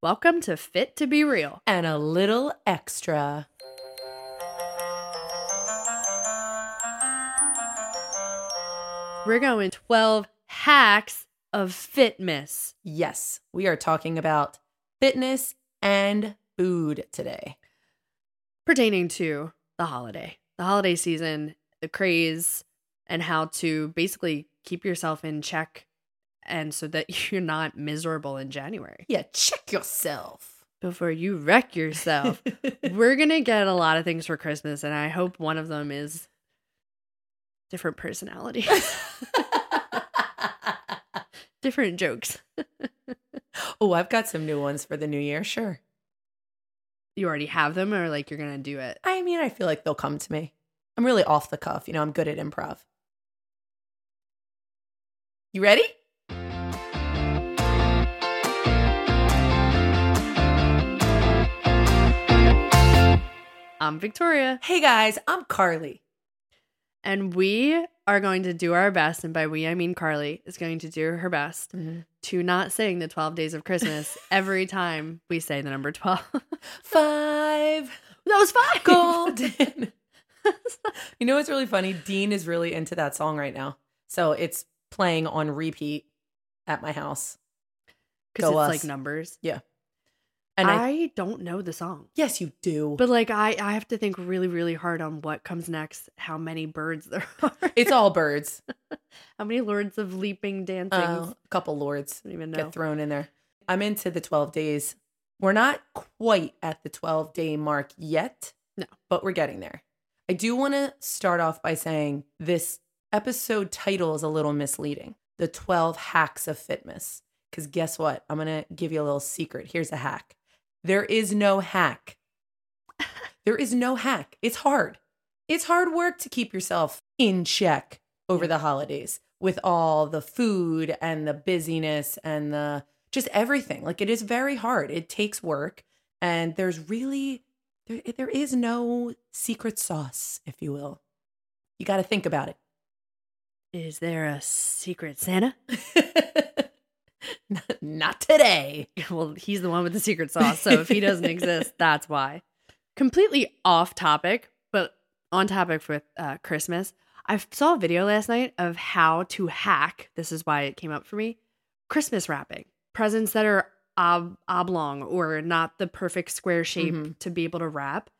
Welcome to Fit to Be Real. and a little extra. We're going 12 hacks of Fit-mas. Yes, we are talking about fitness and food today. pertaining to the holiday, the holiday season, the craze, and how to basically keep yourself in check and so that you're not miserable in January Yeah, check yourself. before you wreck yourself. We're going to get a lot of things for Christmas, and I hope one of them is different personalities, different jokes. oh, I've got some new ones for the new year. Sure. You already have them, or like you're going to do it. I mean, I feel like they'll come to me. I'm really off the cuff. You know, I'm good at improv. You ready? I'm Victoria. Hey guys, I'm Carly. And we are going to do our best, and by we I mean Carly is going to do her best mm-hmm. to not sing the 12 days of Christmas every time we say the number 12. five. that was five. golden. you know what's really funny? Dean is really into that song right now. So it's playing on repeat at my house. Because it's us. like numbers. And I, I, don't know the song. yes, you do. But like I, I have to think really, really hard on what comes next, how many birds there are. it's all birds. how many lords of leaping dancing. Uh, a couple lords I don't even know. get thrown in there. I'm into the 12 days. We're not quite at the 12 day mark yet. No. But we're getting there. I do want to start off by saying this episode title is a little misleading The 12 Hacks of Fit-mas. Because guess what? I'm going to give you a little secret. Here's a hack there is no hack. there is no hack. It's hard. It's hard work to keep yourself in check over the holidays with all the food and the busyness and the just everything. Like it is very hard. It takes work and there's really there, there is no secret sauce, if you will. You got to think about it. Is there a secret Santa? Not- today. Well, he's the one with the secret sauce. So if he doesn't exist, that's why. Completely off topic, but on topic with uh, Christmas. I saw a video last night of how to hack. This is why it came up for me. Christmas wrapping presents that are ob- oblong or not the perfect square shape Mhm. to be able to wrap,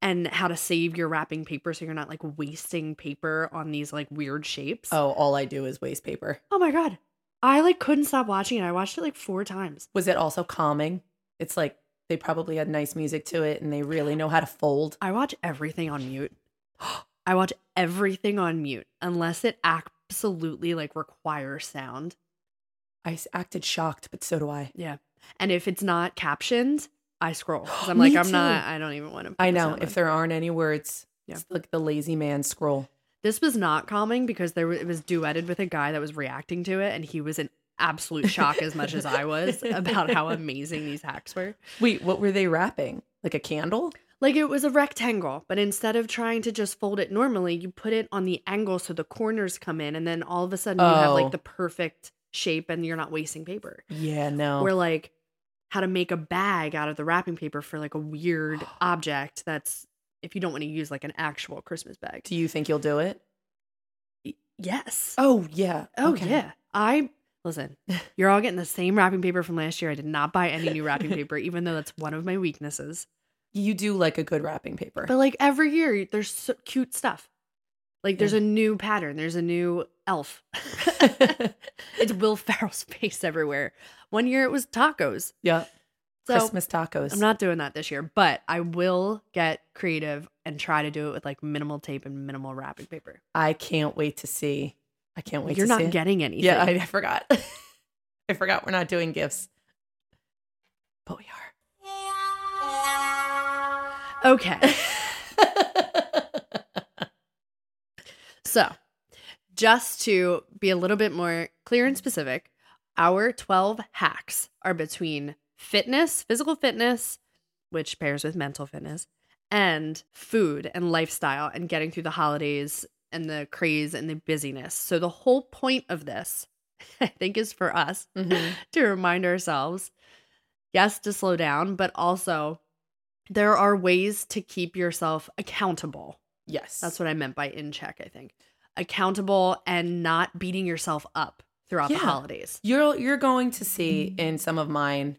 and how to save your wrapping paper so you're not like wasting paper on these like weird shapes. Oh, all I do is waste paper. oh my god, I like couldn't stop watching it. I watched it like four times. Was it also calming? It's like they probably had nice music to it and they really know how to fold. I watch everything on mute. I watch everything on mute unless it absolutely like requires sound. I acted shocked, but so do I. Yeah. And if it's not captioned, I scroll. I'm like, I'm too. not, I don't even want to. I know. If there aren't any words, Yeah. it's like the lazy man scroll. This was not calming because there was, it was duetted with a guy that was reacting to it and he was in absolute shock as much as I was about how amazing these hacks were. Wait, what were they wrapping? Like a candle? Like it was a rectangle, but instead of trying to just fold it normally, you put it on the angle so the corners come in, and then all of a sudden you have Oh. like the perfect shape and you're not wasting paper. Yeah, no. Or like how to make a bag out of the wrapping paper for like a weird object that's if you don't want to use like an actual Christmas bag. do you think you'll do it? Yes. Oh, yeah. Oh Okay. yeah. I listen, you're all getting the same wrapping paper from last year. I did not buy any new wrapping paper, even though that's one of my weaknesses. You do like a good wrapping paper. But like every year, there's so cute stuff. Like there's Yeah. a new pattern. There's a new elf. it's Will Ferrell's face everywhere. One year it was tacos. yeah. So Christmas tacos. I'm not doing that this year, but I will get creative and try to do it with like minimal tape and minimal wrapping paper. I can't wait to see. I can't wait You're to not it. getting anything. Yeah, I, I forgot. I forgot we're not doing gifts. But we are. okay. So, just to be a little bit more clear and specific, our 12 hacks are between fitness, physical fitness, which pairs with mental fitness, and food and lifestyle and getting through the holidays and the craze and the busyness. So, the whole point of this, I think, is for us Mhm. to remind ourselves yes, to slow down, but also there are ways to keep yourself accountable. Yes. That's what I meant by in check, I think. Accountable and not beating yourself up throughout Yeah. the holidays. you're you're going to see in some of mine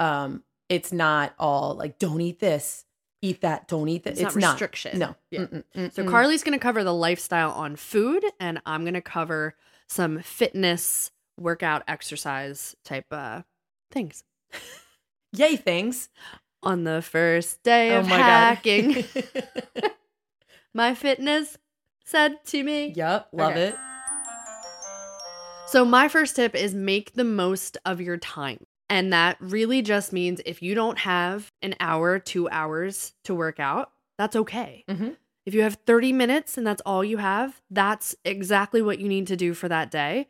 um it's not all like don't eat this, eat that, don't eat this. It's, not restriction. No. Yeah. Mm-mm, mm-mm. So Carly's going to cover the lifestyle on food, and I'm going to cover some fitness, workout, exercise type uh, things. Yay things. On the first day Oh of my hacking, my fitness said to me. yep, love Okay. it. So, my first tip is make the most of your time. And that really just means if you don't have an hour, two hours to work out, that's okay. Mhm. If you have 30 minutes and that's all you have, that's exactly what you need to do for that day.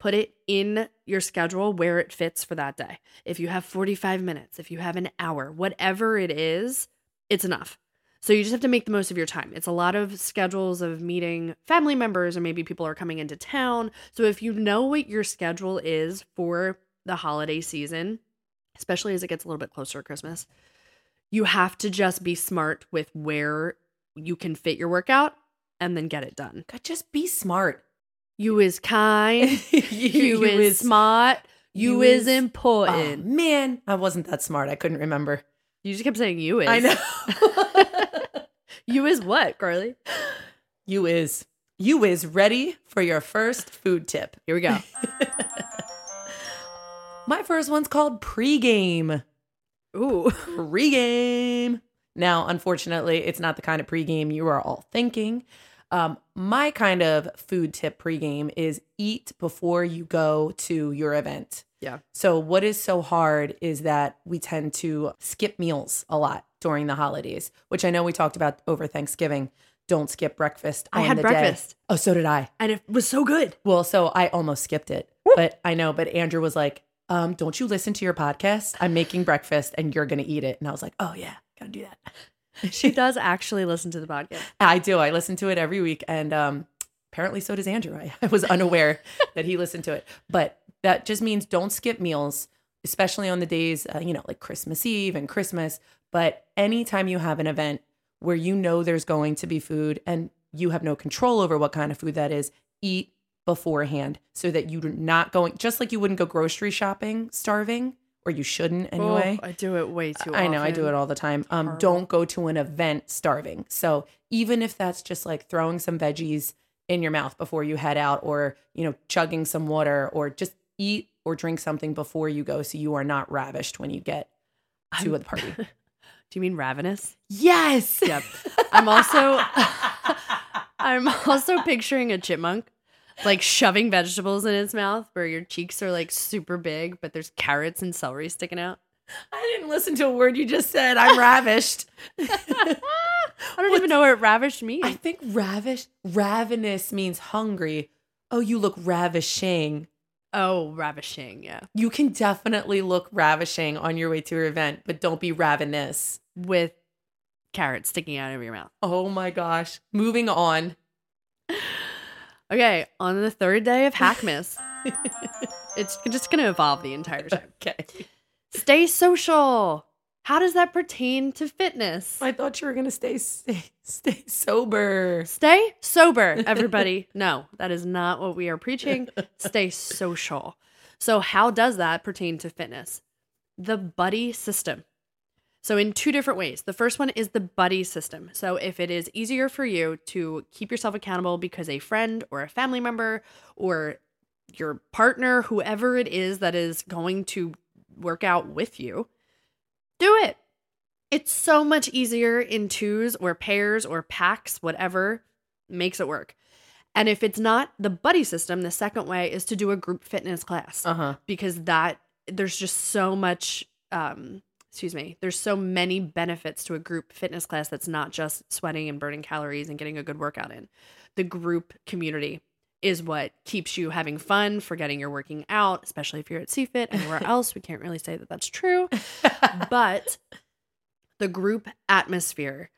Put it in your schedule where it fits for that day. If you have 45 minutes, if you have an hour, whatever it is, it's enough. So you just have to make the most of your time. It's a lot of schedules of meeting family members, or maybe people are coming into town. So if you know what your schedule is for the holiday season, especially as it gets a little bit closer to Christmas, you have to just be smart with where you can fit your workout and then get it done. God, just be smart. You is kind, you, is, smart, you, you is, is- Oh, important. man, I wasn't that smart. I couldn't remember. you just kept saying you is. I know. you is what, Carly? you is. You is ready for your first food tip. Here we go. My first one's called pregame. Ooh. Pregame. Now, unfortunately, it's not the kind of pregame you are all thinking. Um, my kind of food tip pregame is eat before you go to your event. Yeah. So, what is so hard is that we tend to skip meals a lot during the holidays, which I know we talked about over Thanksgiving. Don't skip breakfast. I had the day. breakfast. Oh, so did I. And it was so good. Well, so I almost skipped it, but I know. But Andrew was like, um, "Don't you listen to your podcast? I'm making breakfast, and you're gonna eat it." And I was like, "Oh yeah, gotta do that." She does actually listen to the podcast. I do. I listen to it every week, and um, apparently so does Andrew. I, I was unaware that he listened to it, but that just means don't skip meals, especially on the days, uh, you know, like Christmas Eve and Christmas. But anytime you have an event where you know there's going to be food and you have no control over what kind of food that is, eat beforehand so that you're not going, just like you wouldn't go grocery shopping starving, or you shouldn't anyway. Oh, I do it way too I know I do it all the time. Um, don't go to an event starving. So even if that's just like throwing some veggies in your mouth before you head out, or you know, chugging some water, or just eat or drink something before you go, so you are not ravished when you get to the party. Do you mean ravenous? yes. Yep. I'm also I'm also picturing a chipmunk like shoving vegetables in its mouth where your cheeks are like super big, but there's carrots and celery sticking out. I didn't listen to a word you just said. I'm ravished. I don't even know what ravished means. I think ravish, ravenous means hungry. Oh, you look ravishing. oh, ravishing, yeah. You can definitely look ravishing on your way to your event, but don't be ravenous. With carrots sticking out of your mouth. Oh my gosh. Moving on. Okay, on the third day of Hackmas, it's just going to evolve the entire time. Okay. Stay social. How does that pertain to fitness? I thought you were going to stay, stay stay sober. Stay sober, everybody. no, that is not what we are preaching. Stay social. So, how does that pertain to fitness? The buddy system. So, in two different ways. The first one is the buddy system. So, if it is easier for you to keep yourself accountable because a friend or a family member or your partner, whoever it is that is going to work out with you, do it. It's so much easier in twos or pairs or packs, whatever makes it work. And if it's not the buddy system, the second way is to do a group fitness class Uh huh. because that there's just so much um excuse me, there's so many benefits to a group fitness class that's not just sweating and burning calories and getting a good workout in. The group community is what keeps you having fun, forgetting you're working out, especially if you're at CFIT. Anywhere else, we can't really say that that's true but the group atmosphere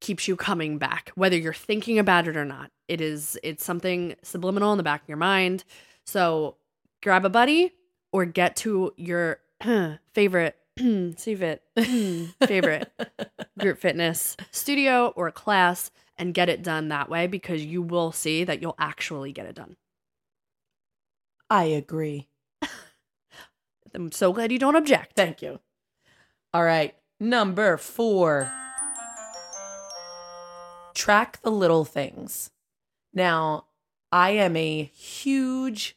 keeps you coming back whether you're thinking about it or not it is it's something subliminal in the back of your mind so grab a buddy or get to your favorite CFIT, favorite group fitness studio or class and get it done that way because you will see that you'll actually get it done. I agree. I'm so glad you don't object. Thank you. All right. Number four track the little things. Now, I am a huge,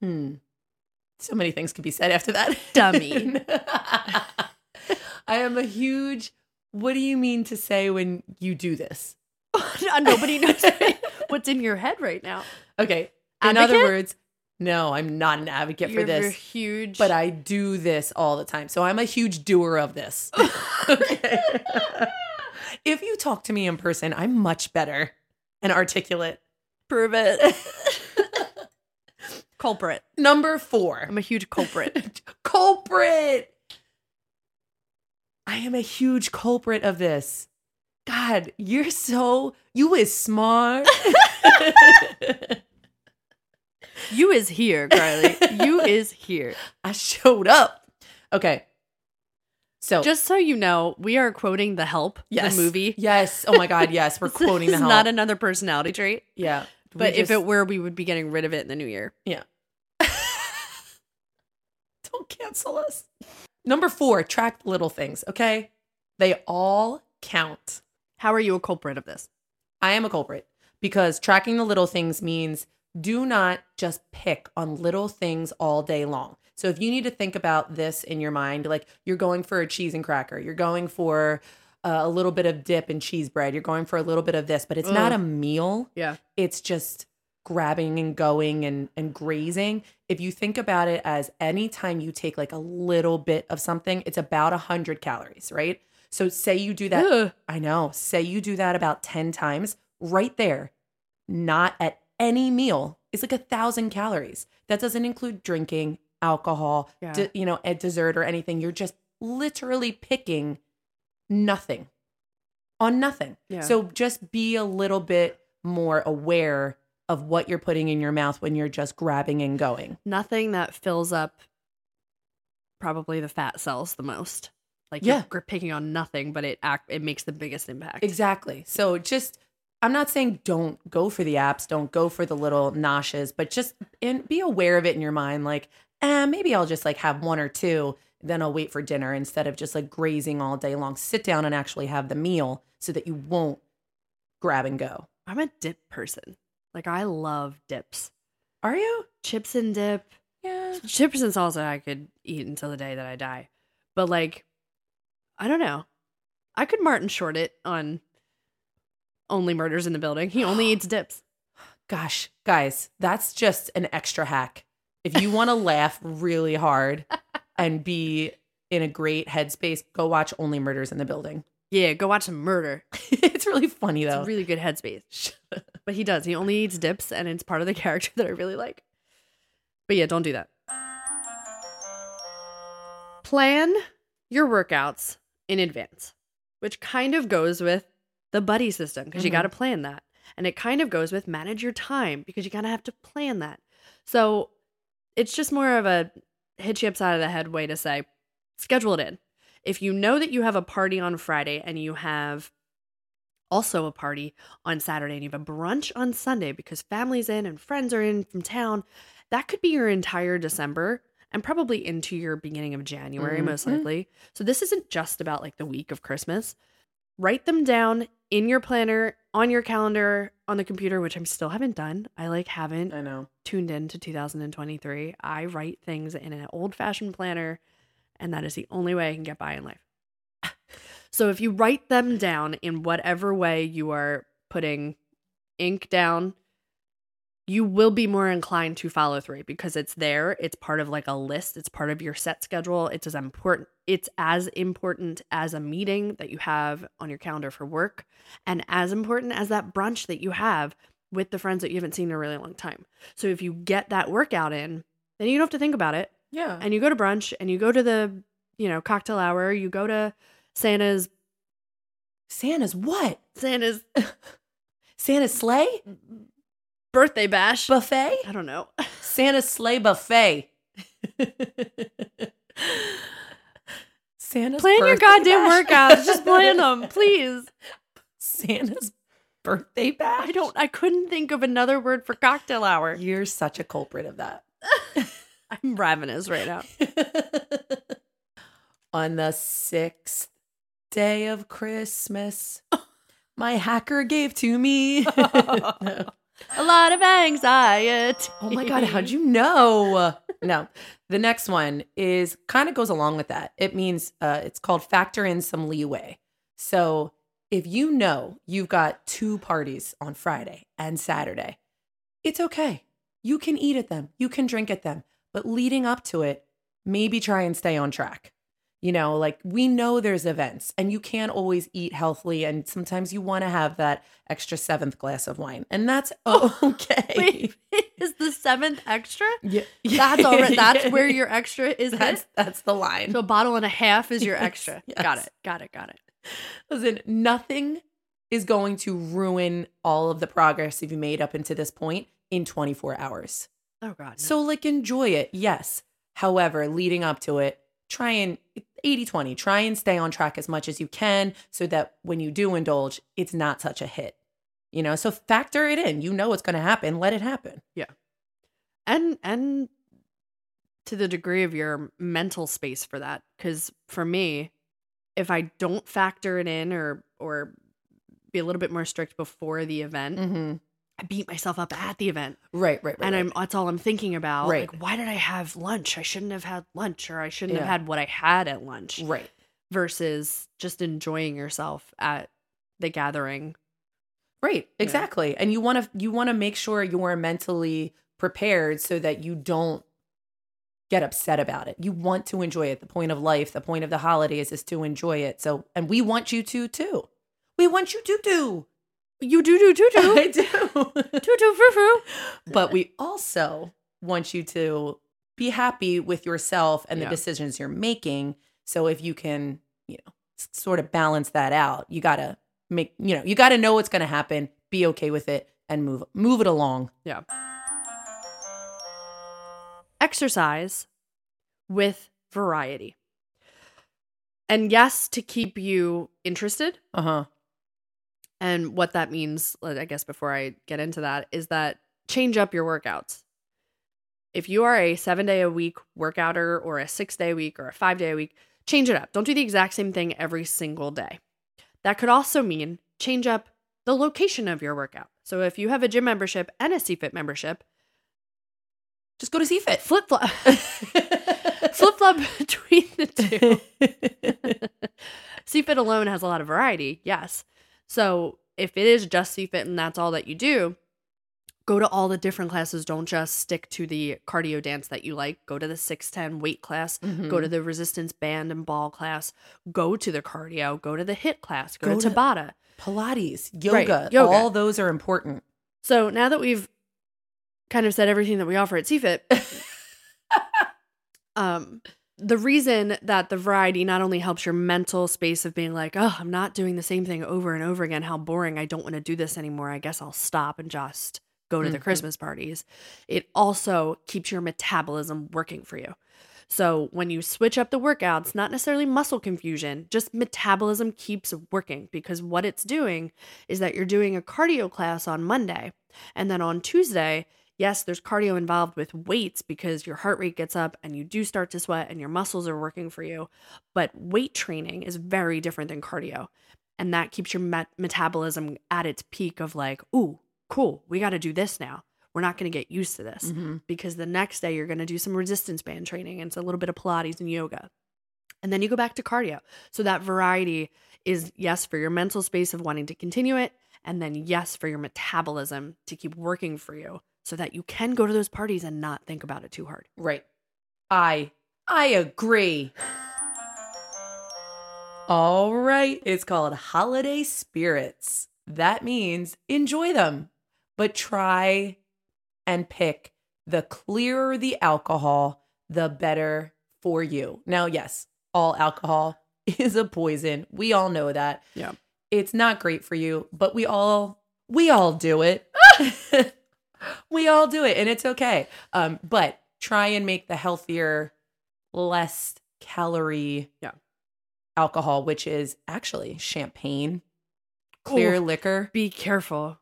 hmm, so many things can be said after that. Dummy. I am a huge, what do you mean to say when you do this? Uh, nobody knows what's in your head right now. Okay. In Advocate? other words, no, I'm not an advocate You're, for this. you're huge. but I do this all the time. So I'm a huge doer of this. okay. if you talk to me in person, I'm much better and articulate. prove it. Culprit. Number four, I'm a huge culprit. culprit. I am a huge culprit of this. God, you're so, you is smart. you is here, Carly. You is here. I showed up. Okay. So, Just so you know, we are quoting The Help, yes. the movie. Yes. Oh my God. Yes. We're quoting the help. not another personality trait. yeah. But if it were, we would be getting rid of it in the new year. Don't cancel us. Number four, track the little things, okay? They all count. How are you a culprit of this? I am a culprit because tracking the little things means do not just pick on little things all day long. So if you need to think about this in your mind, like you're going for a cheese and cracker, you're going for uh, a little bit of dip and cheese bread, you're going for a little bit of this, but it's not a meal. Yeah. it's just grabbing and going and and grazing. If you think about it as anytime you take like a little bit of something it's about 100 calories right? So say you do that Ugh. i know. Say you do that about 10 times right there not at any meal is like a thousand calories. That doesn't include drinking alcohol Yeah. de- you know a dessert or anything. You're just literally picking nothing. On nothing. Yeah. so just be a little bit more aware of what you're putting in your mouth when you're just grabbing and going. Nothing that fills up probably the fat cells the most. Like Yeah. you're picking on nothing, but it act it makes the biggest impact. Exactly. So just I'm not saying don't go for the apps, don't go for the little noshes, but just and be aware of it in your mind like, eh, maybe I'll just like have one or two, then I'll wait for dinner instead of just like grazing all day long. Sit down and actually have the meal so that you won't grab and go. I'm a dip person. Like I love dips. Are you? Chips and dip. Yeah. Chips and salsa I could eat until the day that I die. But like I don't know. I could Martin Short it on Only Murders in the Building. He only eats dips. Gosh, guys, that's just an extra hack. If you want to laugh really hard and be in a great headspace, go watch Only Murders in the Building. Yeah, go watch some murder. it's really funny It's though. a really good headspace. But he does. He only eats dips, and it's part of the character that I really like. But yeah, don't do that. Plan your workouts in advance, which kind of goes with the buddy system because you Mhm. got to plan that. And it kind of goes with manage your time because you got to have to plan that. So it's just more of a hit you upside of the head way to say schedule it in. If you know that you have a party on Friday and you have also a party on Saturday and you have a brunch on Sunday because family's in and friends are in from town, that could be your entire December and probably into your beginning of January, most Mhm. likely. So this isn't just about like the week of Christmas. Write them down in your planner, on your calendar, on the computer, which I still haven't done. I like haven't I know. tuned in to 2023. I write things in an old fashioned planner, and that is the only way I can get by in life. so if you write them down in whatever way you are putting ink down, you will be more inclined to follow through because it's there. It's part of like a list. It's part of your set schedule. It's as important. It's as important as a meeting that you have on your calendar for work, and as important as that brunch that you have with the friends that you haven't seen in a really long time. So if you get that workout in, then you don't have to think about it. Yeah. And you go to brunch and you go to the, you know, cocktail hour, you go to Santa's Santa's what? Santa's Santa's sleigh birthday bash. buffet? I don't know. Santa's sleigh buffet. Santa's Plan your goddamn bash. workouts. Just plan them, please. Santa's birthday bash. I don't. I couldn't think of another word for cocktail hour. You're such a culprit of that. I'm ravenous right now. On the sixth day of Christmas, my hacker gave to me. A lot of anxiety. Oh my God, how'd you know? No, the next one is kind of goes along with that. It means uh, it's called factor in some leeway. So if you know you've got two parties on Friday and Saturday, it's okay. You can eat at them, you can drink at them, but leading up to it, maybe try and stay on track. You know, like we know there's events and you can't always eat healthily. And sometimes you want to have that extra seventh glass of wine. And that's oh, okay. Wait, is the seventh extra? Yeah. That's already. That's where your extra is. that's that's the line. So a bottle and a half is your Yes, extra. Got it. Got it. Got it. Listen, nothing is going to ruin all of the progress you've made up into this point in 24 hours. Oh God. no. So like enjoy it. Yes. However, leading up to it, try and 80-20, try and stay on track as much as you can so that when you do indulge, it's not such a hit. You know, so factor it in. You know what's going to happen, let it happen. Yeah. And and to the degree of your mental space for that because for me if i don't factor it in or or be a little bit more strict before the event Mhm. I beat myself up at the event Right, right, right. and i'm that's all i'm thinking about Right. like why did i have lunch i shouldn't have had lunch or i shouldn't Yeah. have had what i had at lunch right. versus just enjoying yourself at the gathering Right, Yeah. exactly. And you want to you want to make sure you're mentally prepared so that you don't get upset about it. You want to enjoy it. The point of life, the point of the holidays is to enjoy it. So, and we want you to too. We want you to do. You do do do do I do. do do frou frou but we also want you to be happy with yourself and the decisions you're making. So if you can, you know, sort of balance that out, you got to make, you know, you got to know what's going to happen, be okay with it and move move it along. Yeah. Exercise with variety. And yes, to keep you interested. Uh-huh. And what that means, I guess, before I get into that, is that change up your workouts. If you are a seven day a week workouter or a six day a week or a five day a week, change it up. Don't do the exact same thing every single day. That could also mean change up the location of your workout. So if you have a gym membership and a CFIT membership, Just go to CFIT. flip flop flip flop between the two. CFIT alone has a lot of variety, yes. So if it is just CFIT and that's all that you do, go to all the different classes. Don't just stick to the cardio dance that you like. Go to the 610 weight class, Mm-hmm. go to the resistance band and ball class, go to the cardio, go to the HIIT class, go, Go to to- Tabata. Pilates, yoga, Right, yoga. all those are important. So now that we've kind of said everything that we offer at CFIT, um, the reason that the variety not only helps your mental space of being like, oh, I'm not doing the same thing over and over again. How boring. I don't want to do this anymore. I guess I'll stop and just go to the Mhm. Christmas parties. It also keeps your metabolism working for you. So when you switch up the workouts, not necessarily muscle confusion, just metabolism keeps working because what it's doing is that you're doing a cardio class on Monday. And then on Tuesday, yes, there's cardio involved with weights because your heart rate gets up and you do start to sweat and your muscles are working for you. But weight training is very different than cardio. And that keeps your met- metabolism at its peak of like, ooh, cool, we got to do this now. We're not going to get used to this Mhm. because the next day you're going to do some resistance band training and it's a little bit of Pilates and yoga. And then you go back to cardio. So that variety is yes for your mental space of wanting to continue it. And then yes for your metabolism to keep working for you so that you can go to those parties and not think about it too hard. Right. I I agree. All right. It's called holiday spirits. That means enjoy them, but try and pick the clearer the alcohol, the better for you. Now, yes, all alcohol is a poison. We all know that. Yeah. It's not great for you, but we all we all do it. we all do it and it's okay. Um but try and make the healthier less calorie Yeah. alcohol, which is actually champagne, clear Ooh. liquor. Be careful.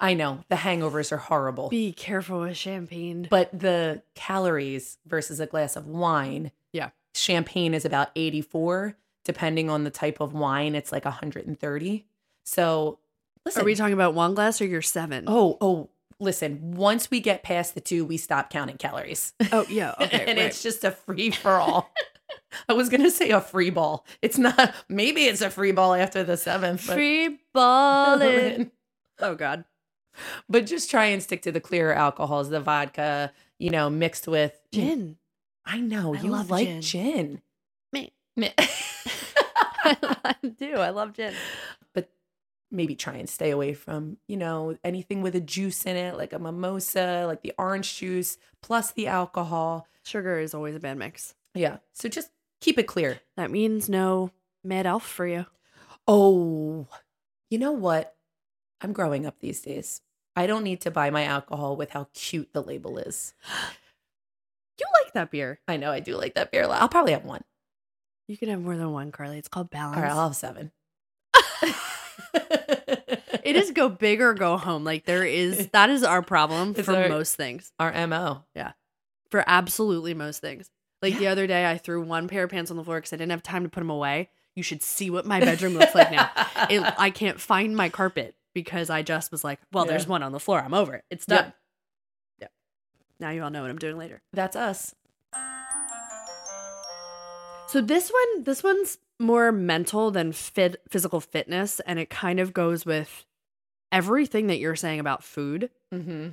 I know the hangovers are horrible, Be careful with champagne. but the calories versus a glass of wine. Yeah. Champagne is about 84. Depending on the type of wine, it's like 130. So listen. Are we talking about one glass or your seven? oh, oh, listen. Once we get past the two, we stop counting calories. Oh, yeah. Okay. and right. it's just a free for all. I was gonna say a free ball. It's not. Maybe it's a free ball after the seventh. But, free balling. oh, God. but just try and stick to the clearer alcohols, the vodka. You know, mixed with Gin. I know I you love like gin. gin. Me. Me- I do. I love gin. Maybe try and stay away from you know anything with a juice in it, like a mimosa, like the orange juice plus the alcohol. Sugar is always a bad mix. Yeah. So just keep it clear. That means no Mad Elf for you. Oh, you know what? I'm growing up these days. I don't need to buy my alcohol with how cute the label is. You like that beer. I know I do like that beer. I'll probably have one. You can have more than one, Carly. It's called balance. All right, I'll have seven. it is go big or go home. Like there is that is our problem It's for our- most things. our MO. Yeah. For absolutely most things. Like the other day I threw one pair of pants on the floor because I didn't have time to put them away. You should see what my bedroom looks like now. It, I can't find my carpet because I just was like, well, there's one on the floor. I'm over it. It's Yep. done. Yeah. Now you all know what I'm doing later. That's us. So this one, this one's more mental than fit physical fitness, and it kind of goes with everything that you're saying about food. Mm-hmm.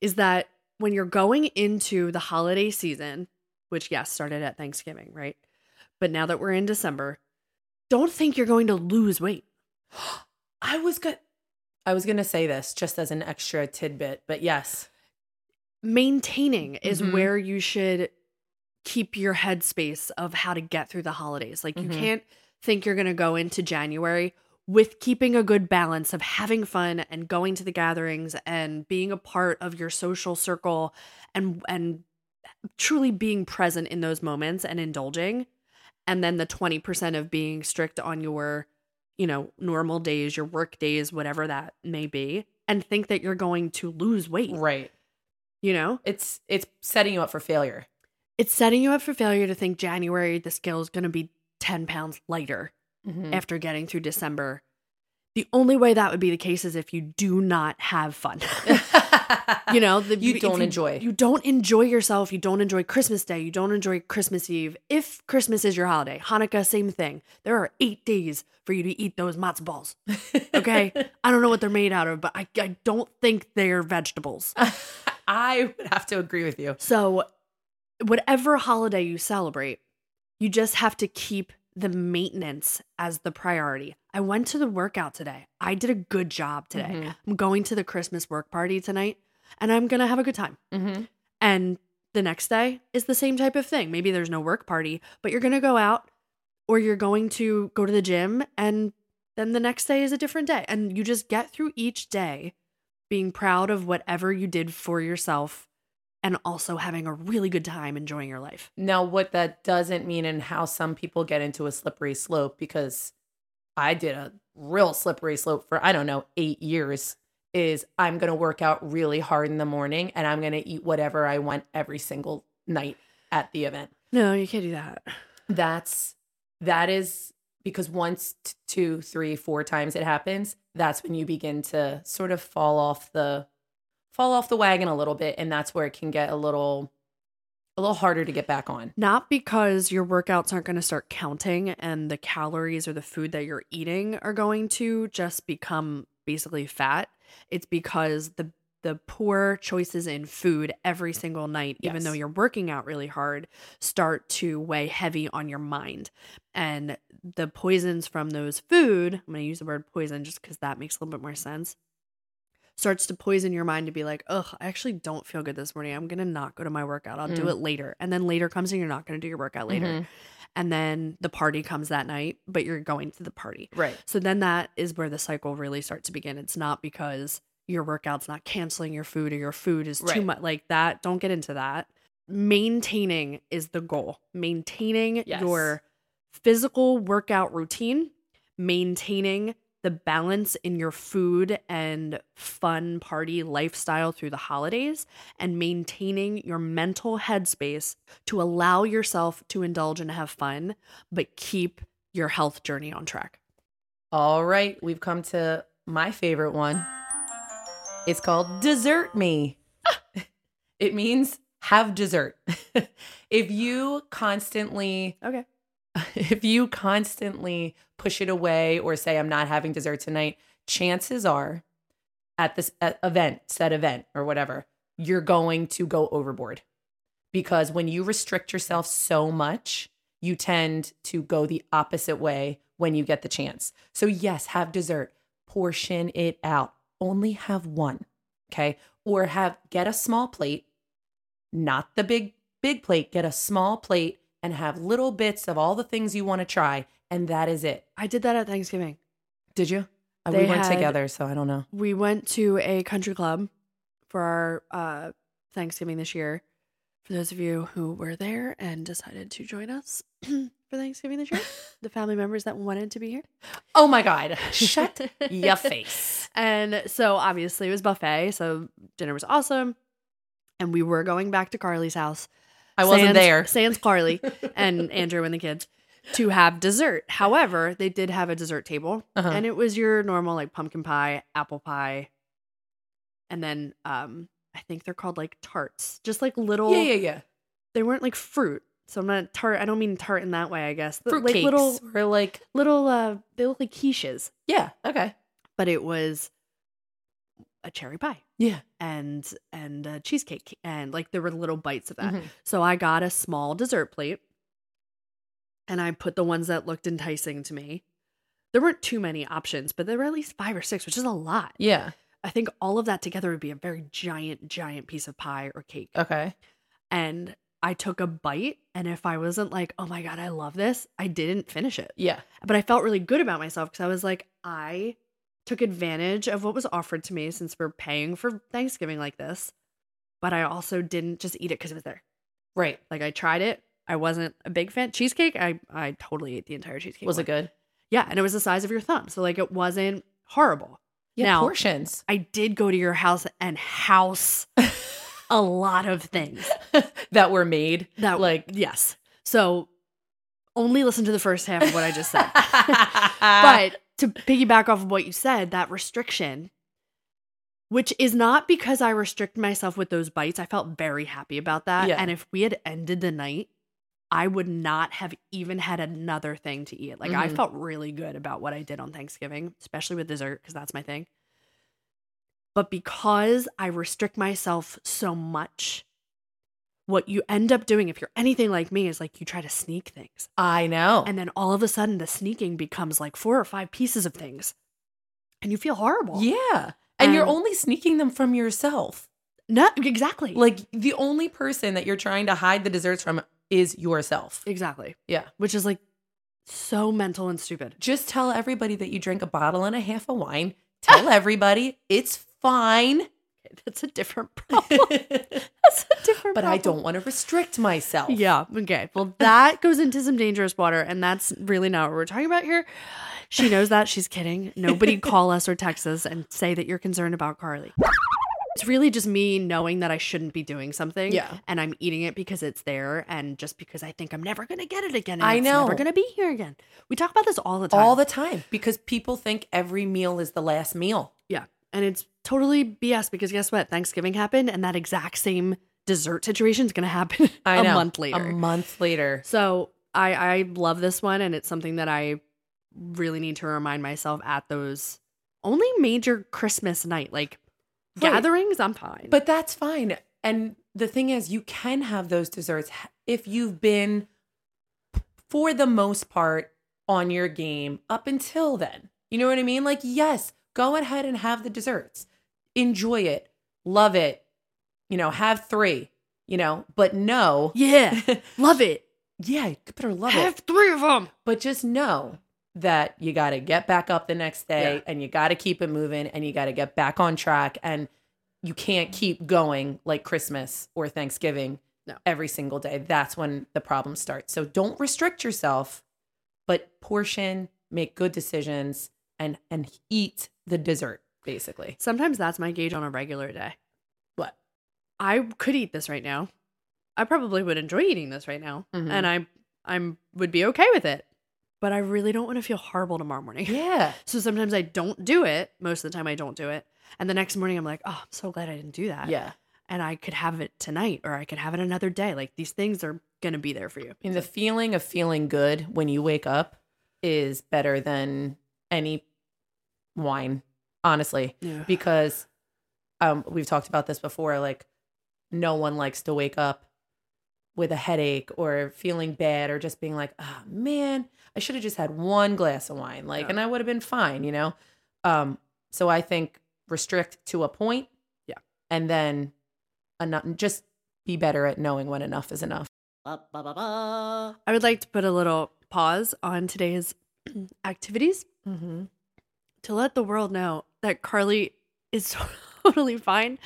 Is that when you're going into the holiday season, which yes started at Thanksgiving, right? But now that we're in December, don't think you're going to lose weight. I was good. I was gonna say this just as an extra tidbit, but yes. Maintaining is Mhm. where you should keep your headspace of how to get through the holidays. Like you Mhm. can't think you're going to go into January with keeping a good balance of having fun and going to the gatherings and being a part of your social circle and and truly being present in those moments and indulging and then the 20% of being strict on your you know normal days your work days whatever that may be and think that you're going to lose weight Right. you know It's it's setting you up for failure. it's setting you up for failure to think January the scale is going to be 10 pounds lighter Mhm. after getting through December. The only way that would be the case is if you do not have fun. you know, the, You don't enjoy. You don't enjoy yourself. You don't enjoy Christmas Day. You don't enjoy Christmas Eve. If Christmas is your holiday, Hanukkah, same thing. There are eight days for you to eat those matzo balls. Okay, I don't know what they're made out of, but I, I don't think they're vegetables. I would have to agree with you. So, whatever holiday you celebrate, you just have to keep the maintenance as the priority. I went to the workout today. I did a good job today. Mhm. I'm going to the Christmas work party tonight and I'm going to have a good time. Mm-hmm. And the next day is the same type of thing. Maybe there's no work party, but you're going to go out or you're going to go to the gym and then the next day is a different day. And you just get through each day being proud of whatever you did for yourself and also having a really good time enjoying your life. Now, what that doesn't mean and how some people get into a slippery slope, because I did a real slippery slope for, I don't know, eight years, is I'm going to work out really hard in the morning and I'm going to eat whatever I want every single night at the event. No, you can't do that. That's, that is because once, two, three, four times it happens, that's when you begin to sort of fall off the, fall off the wagon a little bit. And that's where it can get a little, a little harder to get back on. Not because your workouts aren't going to start counting and the calories or the food that you're eating are going to just become basically fat. It's because the the poor choices in food every single night, even though you're working out really hard, start to weigh heavy on your mind. And the poisons from those food, I'm going to use the word poison just because that makes a little bit more sense, starts to poison your mind to be like, ugh, I actually don't feel good this morning. I'm going to not go to my workout. I'll do Mm. it later. And then later comes and you're not going to do your workout later. Mhm. And then the party comes that night, but you're going to the party. Right. So then that is where the cycle really starts to begin. It's not because your workout's not canceling your food or your food is too much like that. Don't get into that. Maintaining is the goal. Maintaining Yes. your physical workout routine, maintaining the balance in your food and fun party lifestyle through the holidays, and maintaining your mental headspace to allow yourself to indulge and have fun, but keep your health journey on track. All right, we've come to my favorite one. It's called Dessert Me. it means have dessert. if you constantly Okay. if you constantly push it away or say I'm not having dessert tonight, chances are at this event, said event or whatever, you're going to go overboard. Because when you restrict yourself so much, you tend to go the opposite way when you get the chance. So yes, have dessert, portion it out. Only have one, okay? Or have get a small plate, not the big big plate, get a small plate and have little bits of all the things you want to try and that is it. I did that at Thanksgiving. Did you? Uh, we went had- together, so I don't know. We went to a country club for our uh, Thanksgiving this year. For those of you who were there and decided to join us for Thanksgiving this year, the family members that wanted to be here. Oh my god. Shut your face. And so obviously it was buffet, so dinner was awesome. And we were going back to Carly's house. I wasn't Sans- there. Sans Carly and Andrew and the kids to have dessert. However, they did have a dessert table, Uh-huh. and it was your normal like pumpkin pie, apple pie, and then um I think they're called like tarts, just like little. Yeah, yeah, yeah. They weren't like fruit, so I'm not tart. I don't mean tart in that way. I guess Fruit like cakes little or like little. uh They look like quiches, yeah, okay. but it was a cherry pie Yeah. and and a cheesecake and like there were little bites of that. Mhm. So I got a small dessert plate and I put the ones that looked enticing to me. There weren't too many options, but there were at least five or six, which is a lot. Yeah. I think all of that together would be a very giant, giant piece of pie or cake. Okay. And I took a bite, and if I wasn't like, oh my God, I love this, I didn't finish it. Yeah. But I felt really good about myself because I was like, I took advantage of what was offered to me since we're paying for Thanksgiving like this. But I also didn't just eat it because it was there. Right. Like I tried it. I wasn't a big fan. Cheesecake, I I totally ate the entire cheesecake. Was one. it good? Yeah, and it was the size of your thumb. So like it wasn't horrible. Yeah, Now- portions. I did go to your house and house a lot of things. that were made. That Like- yes. So only listen to the first half of what I just said. but but to piggyback off of what you said, that restriction, which is not because I restrict myself with those bites, I felt very happy about that. Yeah. And if we had ended the night, I would not have even had another thing to eat. Like I Mhm. felt really good about what I did on Thanksgiving, especially with dessert, because that's my thing. But because I restrict myself so much, what you end up doing if you're anything like me is like you try to sneak things. I know. And then all of a sudden, the sneaking becomes like four or five pieces of things. And you feel horrible. yeah. And you're only sneaking them from yourself. No, exactly. Like the only person that you're trying to hide the desserts from is yourself. exactly. Yeah. Which is like so mental and stupid. Just tell everybody that you drink a bottle and a half of wine. Tell everybody it's fine. That's a different problem. That's a different problem. but I don't want to restrict myself. Yeah. Okay. Well, that goes into some dangerous water, and that's really not what we're talking about here. She knows that. She's kidding. Nobody call us or text us and say that you're concerned about Carly. It's really just me knowing that I shouldn't be doing something. Yeah. And I'm eating it because it's there and just because I think I'm never going to get it again. And I it's know. never going to be here again. We talk about this all the time. All the time because people think every meal is the last meal. Yeah. And it's totally BS because guess what? Thanksgiving happened and that exact same dessert situation is going to happen a know. month later. A month later. So I I love this one and it's something that I really need to remind myself at those only major Christmas night like Right. gatherings I'm fine. But that's fine. And the thing is, you can have those desserts if you've been, for the most part, on your game up until then. You know what I mean? Like, yes, go ahead and have the desserts. Enjoy it. Love it. You know, have three, you know, but no. yeah, love it. yeah, you better love Have it. three of them. But just know that you got to get back up the next day Yeah. and you got to keep it moving and you got to get back on track and you can't keep going like Christmas or Thanksgiving No. every single day. That's when the problem starts. So don't restrict yourself, but portion, make good decisions, and and eat the dessert basically. Sometimes that's my gauge on a regular day. What? I could eat this right now. I probably would enjoy eating this right now, Mhm. and I I'm would be okay with it. But I really don't want to feel horrible tomorrow morning. Yeah. So sometimes I don't do it. Most of the time I don't do it. And the next morning I'm like, oh, I'm so glad I didn't do that. Yeah. And I could have it tonight or I could have it another day. Like these things are going to be there for you. Mean, the feeling of feeling good when you wake up is better than any wine, honestly, Yeah. because um, we've talked about this before. Like, no one likes to wake up with a headache or feeling bad or just being like, oh man, I should have just had one glass of wine. Like, Yeah. and I would have been fine, you know? Um, so I think restrict to a point. Yeah. And then enough, just be better at knowing when enough is enough. I would like to put a little pause on today's activities Mm-hmm. to let the world know that Carly is totally fine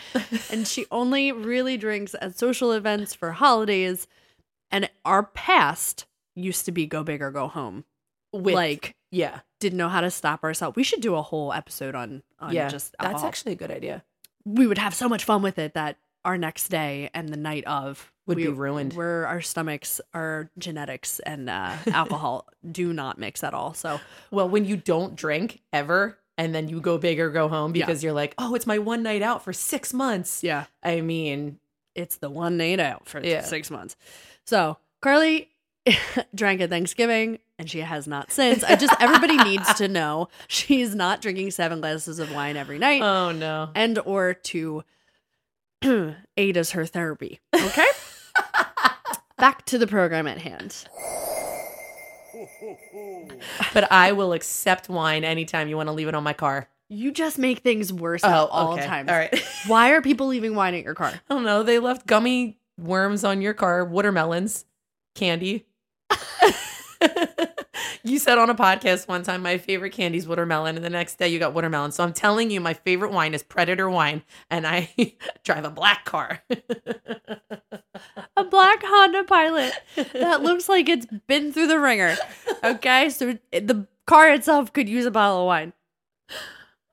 and she only really drinks at social events for holidays. And our past used to be go big or go home. With, like, yeah. didn't know how to stop ourselves. We should do a whole episode on, on yeah, just that's actually a good idea. we would have so much fun with it that our next day and the night of Would we, be ruined. Where our stomachs, our genetics, and uh, alcohol do not mix at all. So Well, when you don't drink ever, and then you go big or go home Yeah. because you're like, oh, it's my one night out for six months. yeah, I mean, it's the one night out for Yeah. six months. So Carly drank at Thanksgiving and she has not since. I just everybody needs to know she's not drinking seven glasses of wine every night oh no. and or to aid as her therapy. Okay. Back to the program at hand. But I will accept wine anytime you want to leave it on my car. You just make things worse at all times. Oh, All right. Why are people leaving wine at your car? I don't know. They left gummy worms on your car, watermelons, candy. You said on a podcast one time, my favorite candy is watermelon, and the next day you got watermelon. So I'm telling you, my favorite wine is Predator wine, and I drive a black car. A black Honda Pilot that looks like it's been through the ringer. Okay, so the car itself could use a bottle of wine.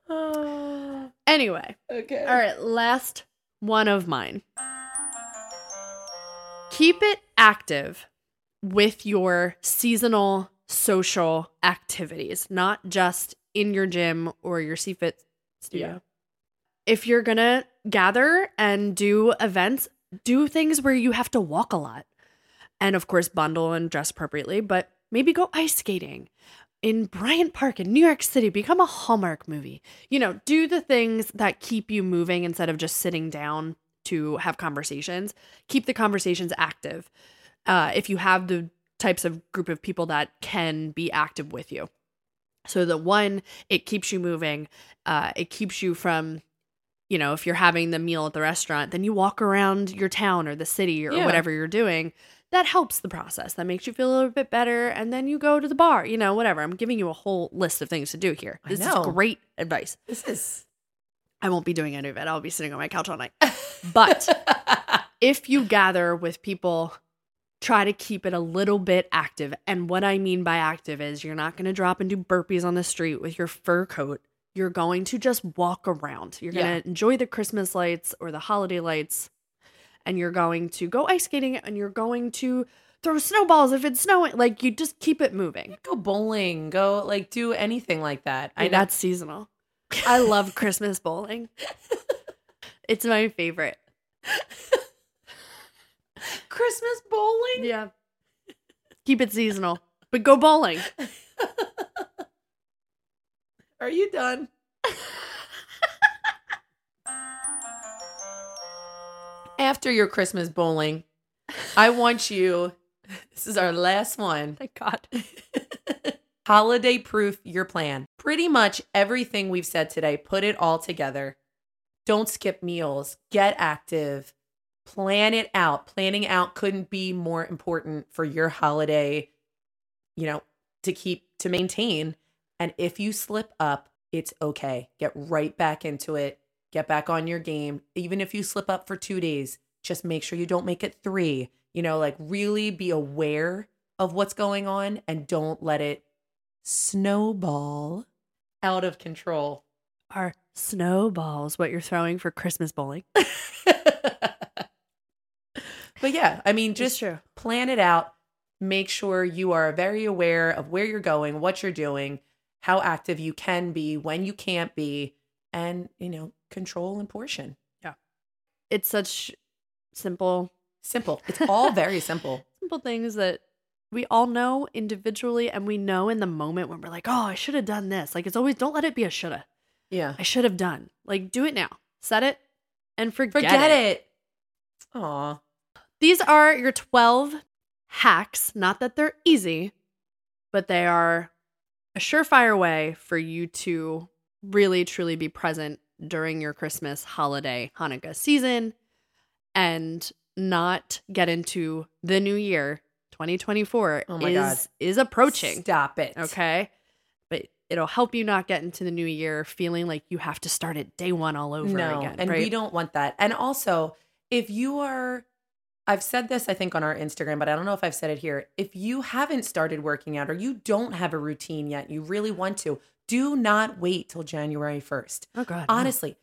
Anyway, okay. all right, last one of mine. Keep it active with your seasonal social activities, not just in your gym or your CFIT studio. Yeah. If you're gonna gather and do events, do things where you have to walk a lot. And of course, bundle and dress appropriately, but maybe go ice skating in Bryant Park in New York City, become a Hallmark movie. You know, do the things that keep you moving instead of just sitting down to have conversations. Keep the conversations active. Uh, if you have the types of group of people that can be active with you. So the one, it keeps you moving. Uh, it keeps you from, you know, if you're having the meal at the restaurant, then you walk around your town or the city or Yeah. whatever you're doing. That helps the process. That makes you feel a little bit better. And then you go to the bar, you know, whatever. I'm giving you a whole list of things to do here. This is great advice. This is. I won't be doing any of it. I'll be sitting on my couch all night. But if you gather with people, try to keep it a little bit active. And what I mean by active is you're not going to drop and do burpees on the street with your fur coat. You're going to just walk around. You're going Yeah. to enjoy the Christmas lights or the holiday lights. And you're going to go ice skating and you're going to throw snowballs if it's snowing. Like you just keep it moving. go bowling. Go like do anything like that. I I know. that's seasonal. I love Christmas bowling. It's my favorite. Christmas bowling. Yeah. Keep it seasonal. But go bowling. Are you done? After your Christmas bowling, I want you. This is our last one. Thank God. Holiday proof your plan. Pretty much everything we've said today, put it all together. Don't skip meals, get active, plan it out. Planning out couldn't be more important for your holiday, you know, to keep to maintain. And if you slip up, it's okay. Get right back into it. Get back on your game. Even if you slip up for 2 days, just make sure you don't make it 3. You know, like really be aware of what's going on and don't let it snowball out of control. Are snowballs what you're throwing for Christmas bowling? but yeah, I mean, just true. plan it out. Make sure you are very aware of where you're going, what you're doing, how active you can be, when you can't be, and, you know, control and portion. Yeah. It's such simple, Simple. It's all very simple. simple things that we all know individually, and we know in the moment when we're like, "Oh, I should have done this." Like it's always, don't let it be a shoulda. Yeah. I should have done. Like do it now. Set it and forget, Forget it. it. Aw. These are your 12 hacks. Not that they're easy, but they are a surefire way for you to really, truly be present during your Christmas, holiday, Hanukkah season and not get into the new year. 2024 Oh my is, God. is approaching. Stop it. Okay. But it'll help you not get into the new year feeling like you have to start at day one all over no, again. and right? we don't want that. And also, if you are, I've said this, I think, on our Instagram, but I don't know if I've said it here. If you haven't started working out or you don't have a routine yet, you really want to, do not wait till January 1st. Oh, God. no. Honestly,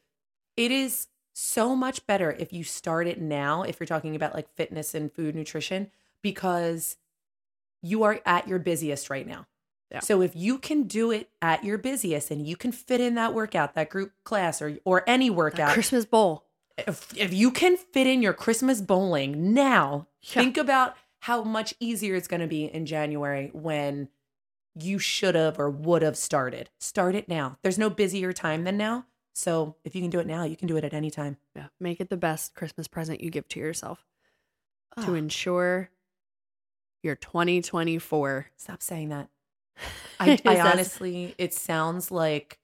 it is so much better if you start it now, if you're talking about like fitness and food nutrition, because you are at your busiest right now. Yeah. So if you can do it at your busiest and you can fit in that workout, that group class or or any That workout, Christmas bowl. If, if you can fit in your Christmas bowling now, Yeah. think about how much easier it's going to be in January when you should have or would have started. Start it now. There's no busier time than now. So if you can do it now, you can do it at any time. Yeah. Make it the best Christmas present you give to yourself to Ah, ensure your 2024. stop saying that. I, I honestly, it sounds like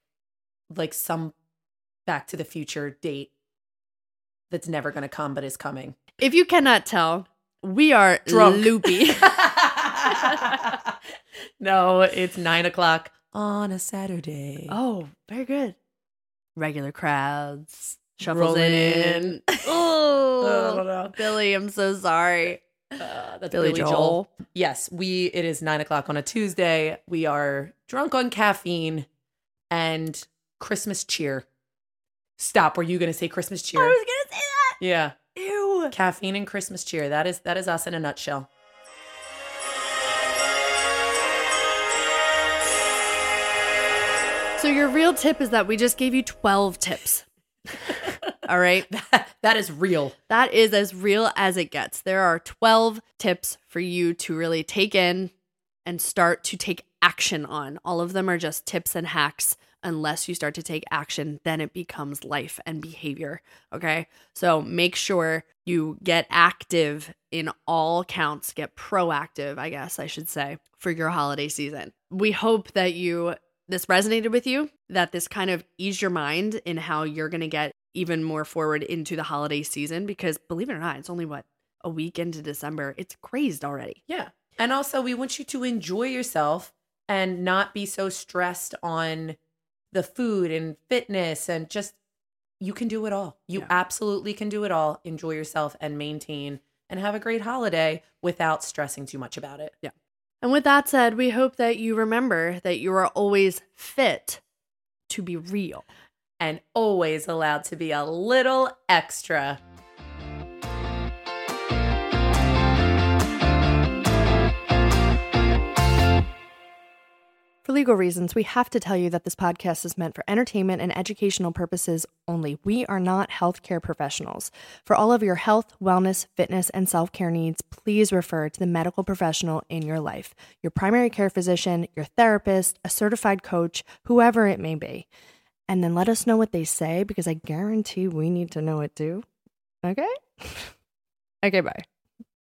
like some Back to the Future date that's never going to come, but is coming. If you cannot tell, we are Drunk. loopy. no, it's nine o'clock on a Saturday. oh, very good. Regular crowds. Shuffles Rolling in. in. Oh. Billy, I'm so sorry. Uh, that's Billy, Joel. Yes, we. It is nine o'clock on a Tuesday. We are drunk on caffeine and Christmas cheer. Stop. Were you going to say Christmas cheer? I was yeah. Ew. caffeine and Christmas cheer. That is that is us in a nutshell. So your real tip is that we just gave you 12 tips. All right. That, that is real. That is as real as it gets. There are 12 tips for you to really take in and start to take action on. All of them are just tips and hacks. Unless you start to take action, then it becomes life and behavior. Okay. So make sure you get active in all counts, get proactive, I guess I should say, for your holiday season. We hope that you this resonated with you, that this kind of eased your mind in how you're going to get even more forward into the holiday season because believe it or not, it's only what a week into December. It's crazed already. Yeah. And also, we want you to enjoy yourself and not be so stressed on the food and fitness and just you can do it all. You Yeah. absolutely can do it all. Enjoy yourself and maintain and have a great holiday without stressing too much about it. Yeah. And with that said, we hope that you remember that you are always fit to be real. And always allowed to be a little extra. For legal reasons, we have to tell you that this podcast is meant for entertainment and educational purposes only. We are not healthcare professionals. For all of your health, wellness, fitness, and self care needs, please refer to the medical professional in your life your primary care physician, your therapist, a certified coach, whoever it may be. And then let us know what they say because I guarantee we need to know it too. Okay? okay, bye.